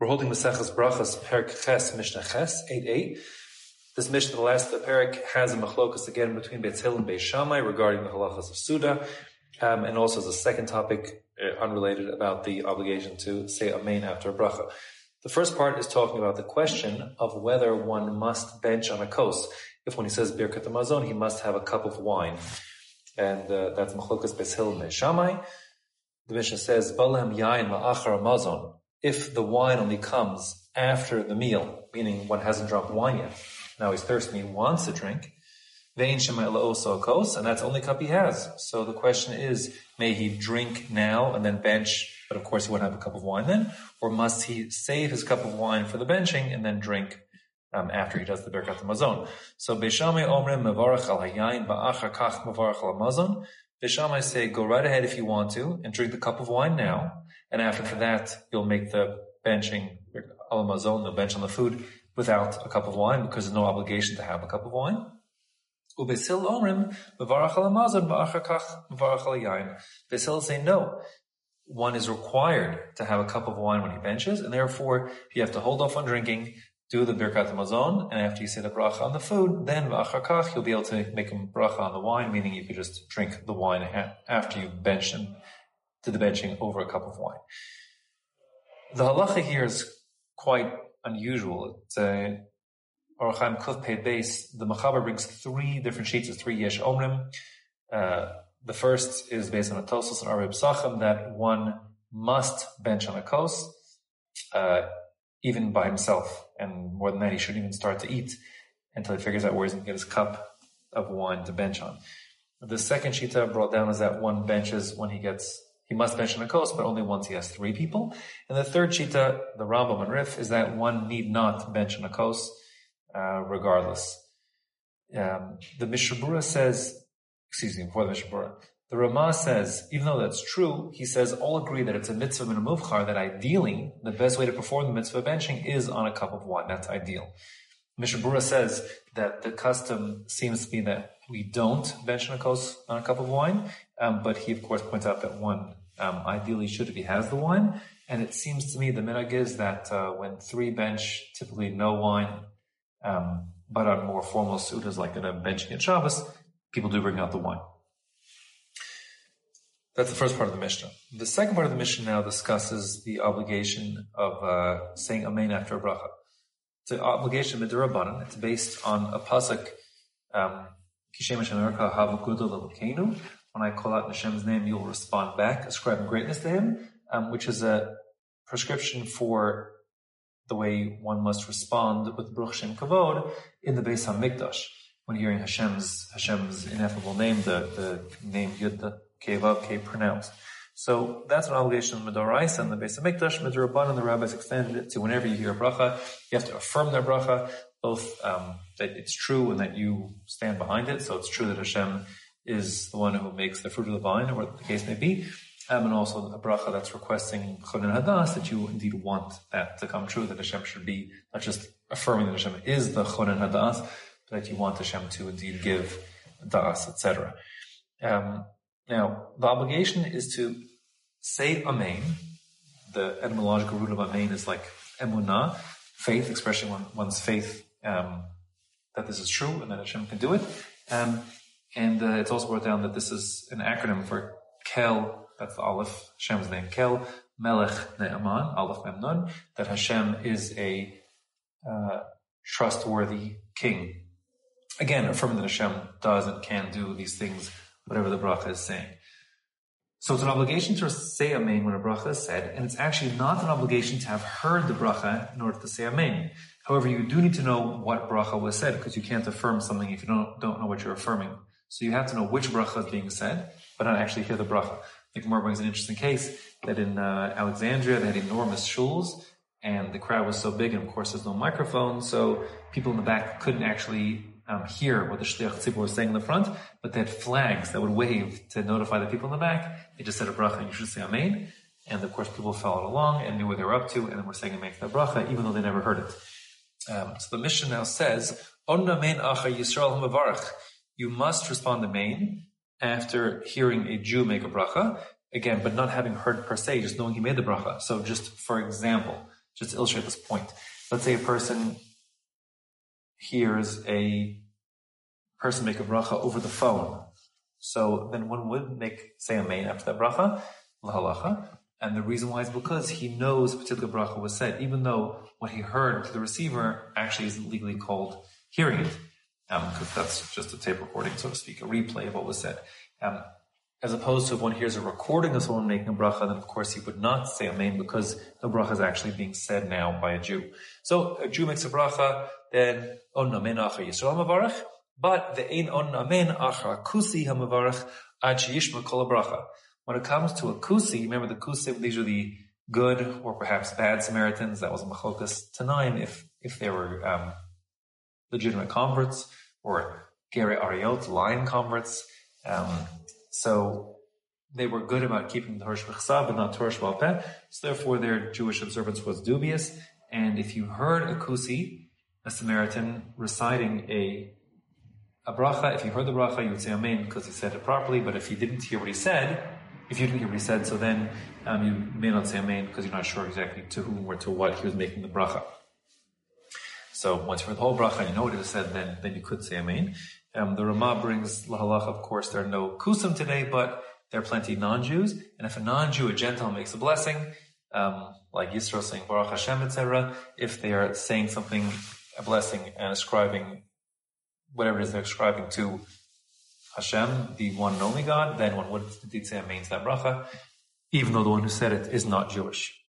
We're holding Maseches Brachos Perik Ches Mishnah Ches 8.8. This Mishnah, the last the Perik, has a machlokas again between Beit Hillel and Beit Shammai regarding the halachas of Suda, um, and also as a second topic uh, unrelated about the obligation to say Amen after a bracha. The first part is talking about the question of whether one must bench on a kos. If when he says Birkat Hamazon, he must have a cup of wine. And uh, that's machlokas Beit Hillel and Beit Shammai. The Mishnah says, Balam Yain La'achar Hamazon if the wine only comes after the meal, meaning one hasn't drunk wine yet. Now he's thirsty, he wants a drink. Vein kos, and that's the only cup he has. So the question is, may he drink now and then bench, but of course he won't have a cup of wine then, or must he save his cup of wine for the benching and then drink um, after he does the Birkat Hamazon? So Beis Shammai Omrim Mevarach al Hayayin Kach. Beis Shammai say, go right ahead if you want to and drink the cup of wine now. And after that, you'll make the benching, alamazon, the bench on the food, without a cup of wine, because there's no obligation to have a cup of wine. U'Beis Hillel omrim, mevarach alamazon, v'achakach mevarach alayayin. Beis Hillel say no. One is required to have a cup of wine when he benches, and therefore you have to hold off on drinking, do the birkat hamazon, and after you say the bracha on the food, then v'achakach, you'll be able to make a bracha on the wine, meaning you could just drink the wine after you bench and to the benching over a cup of wine. The halacha here is quite unusual. It's a Orach Chaim Kuf base. The Machaber brings three different sheets of three Yesh Omrim. Uh, the first is based on a Tosfos and Arab Sachem that one must bench on a kos, uh, even by himself. And more than that, he shouldn't even start to eat until he figures out where he's going to get his cup of wine to bench on. The second shita brought down is that one benches when he gets he must mention a kos, but only once he has three people. And the third shita, the Rambam and Rif, is that one need not mention a kos, uh, regardless. Um, the Mishnah Berurah says, excuse me, before the Mishnah Berurah, the Rama says, even though that's true, he says all agree that it's a mitzvah in a muvchar, that ideally the best way to perform the mitzvah benching is on a cup of wine. That's ideal. Mishnah Berurah says that the custom seems to be that we don't bench on a kos on a cup of wine, um, but he of course points out that one um, ideally should if he has the wine. And it seems to me the minhag is that uh, when three bench, typically no wine, um, but on more formal sudas like in a benching at Shabbos, people do bring out the wine. That's the first part of the Mishnah. The second part of the Mishnah now discusses the obligation of uh, saying Amen after a bracha. It's an obligation midrabanan. It's based on a pasuk, um, when I call out Hashem's name, you'll respond back, ascribing greatness to Him, um, which is a prescription for the way one must respond with Baruch Shem Kavod in the Beis Hamikdash when hearing Hashem's Hashem's ineffable name, the the name Yud Kevav K pronounced. So that's an obligation of Midoraisa and the Beis Hamikdash. Midoraban and the rabbis extended it to whenever you hear a bracha, you have to affirm their bracha, both um, that it's true and that you stand behind it. So it's true that Hashem is the one who makes the fruit of the vine, or whatever the case may be. Um, and also a bracha that's requesting chonin hadas, that you indeed want that to come true, that Hashem should be not just affirming that Hashem is the chonin hadas, that you want Hashem to indeed give das, etc. Um, now, the obligation is to say Amen. The etymological root of Amen is like emunah, faith, expressing one, one's faith um, that this is true and that Hashem can do it. Um, and uh, it's also brought down that this is an acronym for Kel, that's the Aleph, Hashem's name, Kel Melech Ne'aman, Aleph Memnun, that Hashem is a uh, trustworthy king. Again, affirming that Hashem does and can do these things, whatever the bracha is saying. So it's an obligation to say Amen when a bracha is said, and it's actually not an obligation to have heard the bracha in order to say Amen. However, you do need to know what bracha was said, because you can't affirm something if you don't, don't know what you're affirming. So you have to know which bracha is being said, but not actually hear the bracha. The Gemara brings an interesting case that in uh, Alexandria they had enormous shuls, and the crowd was so big, and of course there's no microphone, so people in the back couldn't actually um, hear what the shliach tzibur was saying in the front, but they had flags that would wave to notify the people in the back. They just said a bracha, and you should say amen. And of course, people followed along and knew what they were up to, and then were saying amen to that bracha, even though they never heard it. Um, so the Mishnah now says, "On amen acha Yisrael hamavarach." you must respond to main after hearing a Jew make a bracha, again, but not having heard per se, just knowing he made the bracha. So just for example, just to illustrate this point. Let's say a person hears a person make a bracha over the phone. So then one would make say a amen after that bracha, lahalacha. And the reason why is because he knows a particular bracha was said, even though what he heard to the receiver actually isn't legally called hearing it, because um, that's just a tape recording, so to speak, a replay of what was said. Um, as opposed to if one hears a recording of someone making a bracha, then of course he would not say amen because the bracha is actually being said now by a Jew. So a Jew makes a bracha, then on amen achar Yisrael mavarach, but the ein on amen achar kusi hamavarach ad sheyishma kol bracha. When it comes to a kusi, remember the kusi, these are the good or perhaps bad Samaritans. That was a machlokas tanaim if if they were um, legitimate converts or Geirei Arayos, lion converts. Um, so they were good about keeping the Hirsch B'chsa, but not Torah Peh. So therefore their Jewish observance was dubious. And if you heard a Kusi, a Samaritan, reciting a a bracha, if you heard the bracha, you would say Amen because he said it properly. But if you didn't hear what he said, if you didn't hear what he said, so then um, you may not say Amen because you're not sure exactly to whom or to what he was making the bracha. So once you heard the whole bracha and you know what it said, then then you could say Amen. Um, the Ramah brings lahalach. Of course, there are no kusim today, but there are plenty non-Jews. And if a non-Jew, a Gentile, makes a blessing, um, like Yisro saying Baruch Hashem, etc., if they are saying something, a blessing, and ascribing whatever it is they're ascribing to Hashem, the one and only God, then one would indeed say means that bracha, even though the one who said it is not Jewish.